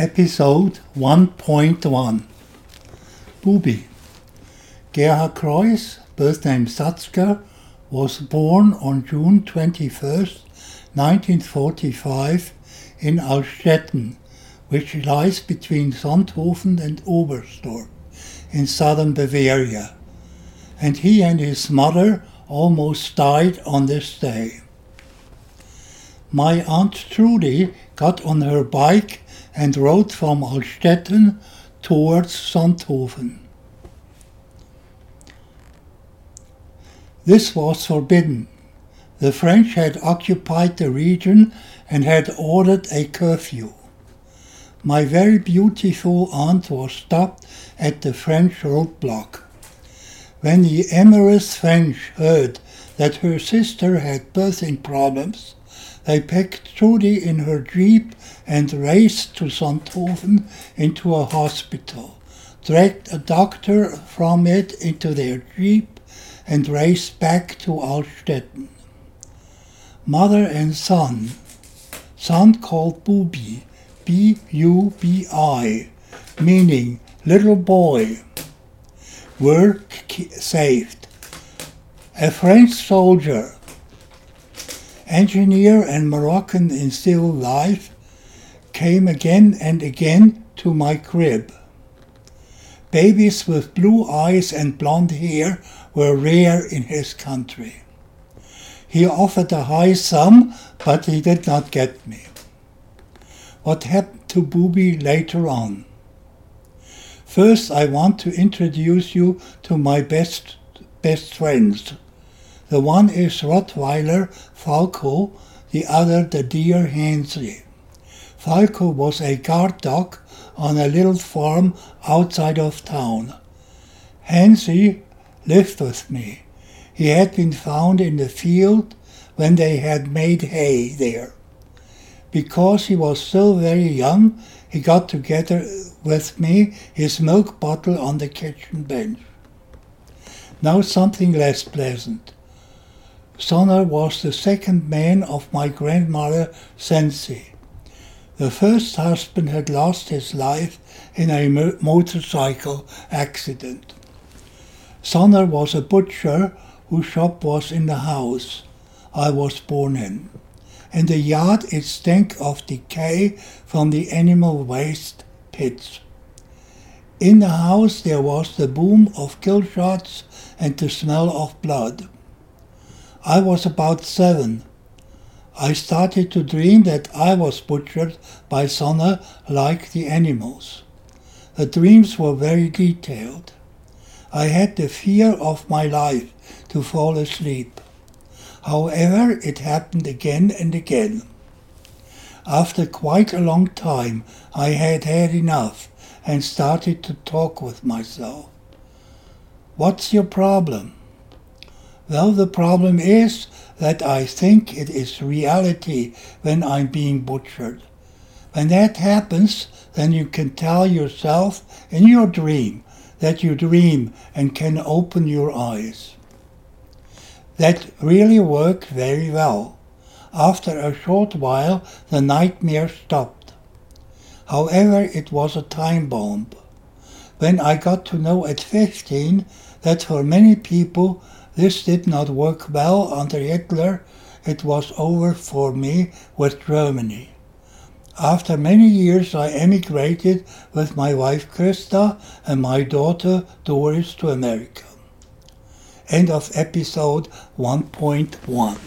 Episode 1.1 Bubi. Gerhard Kreuss, birth name Satzker, was born on June 21, 1945 in Altstädten, which lies between Sonthofen and Oberstdorf in southern Bavaria, and he and his mother almost died on this day. My Aunt Trudy got on her bike and rode from Altstädten towards Sonthofen. This was forbidden. The French had occupied the region and had ordered a curfew. My very beautiful aunt was stopped at the French roadblock. When the amorous French heard that her sister had birthing problems, they packed Trudy in her jeep and raced to Sonthofen into a hospital, dragged a doctor from it into their jeep, and raced back to Altstädten. Mother and son, son called Bubi, B-U-B-I, meaning little boy, were saved. A French soldier engineer and Moroccan in still life, came again and again to my crib. Babies with blue eyes and blond hair were rare in his country. He offered a high sum, but he did not get me. What happened to Bubi later on? First, I want to introduce you to my best best friends. The one is Rottweiler Falco, the other the deer Hansi. Falco was a guard dog on a little farm outside of town. Hansi lived with me. He had been found in the field when they had made hay there. Because he was still very young, he got together with me his milk bottle on the kitchen bench. Now something less pleasant. Sonner was the second man of my grandmother Sensi. The first husband had lost his life in a motorcycle accident. Sonner was a butcher whose shop was in the house I was born in. In the yard it stank of decay from the animal waste pits. In the house there was the boom of kill shots and the smell of blood. I was about seven. I started to dream that I was butchered by Sonner like the animals. The dreams were very detailed. I had the fear of my life to fall asleep. However, it happened again and again. After quite a long time, I had had enough and started to talk with myself. What's your problem? Well, the problem is that I think it is reality when I'm being butchered. When that happens, then you can tell yourself in your dream that you dream and can open your eyes. That really worked very well. After a short while, the nightmare stopped. However, it was a time bomb. When I got to know at 15 that for many people this did not work well under Hitler. It was over for me with Germany. After many years, I emigrated with my wife Christa and my daughter Doris to America. End of episode 1.1.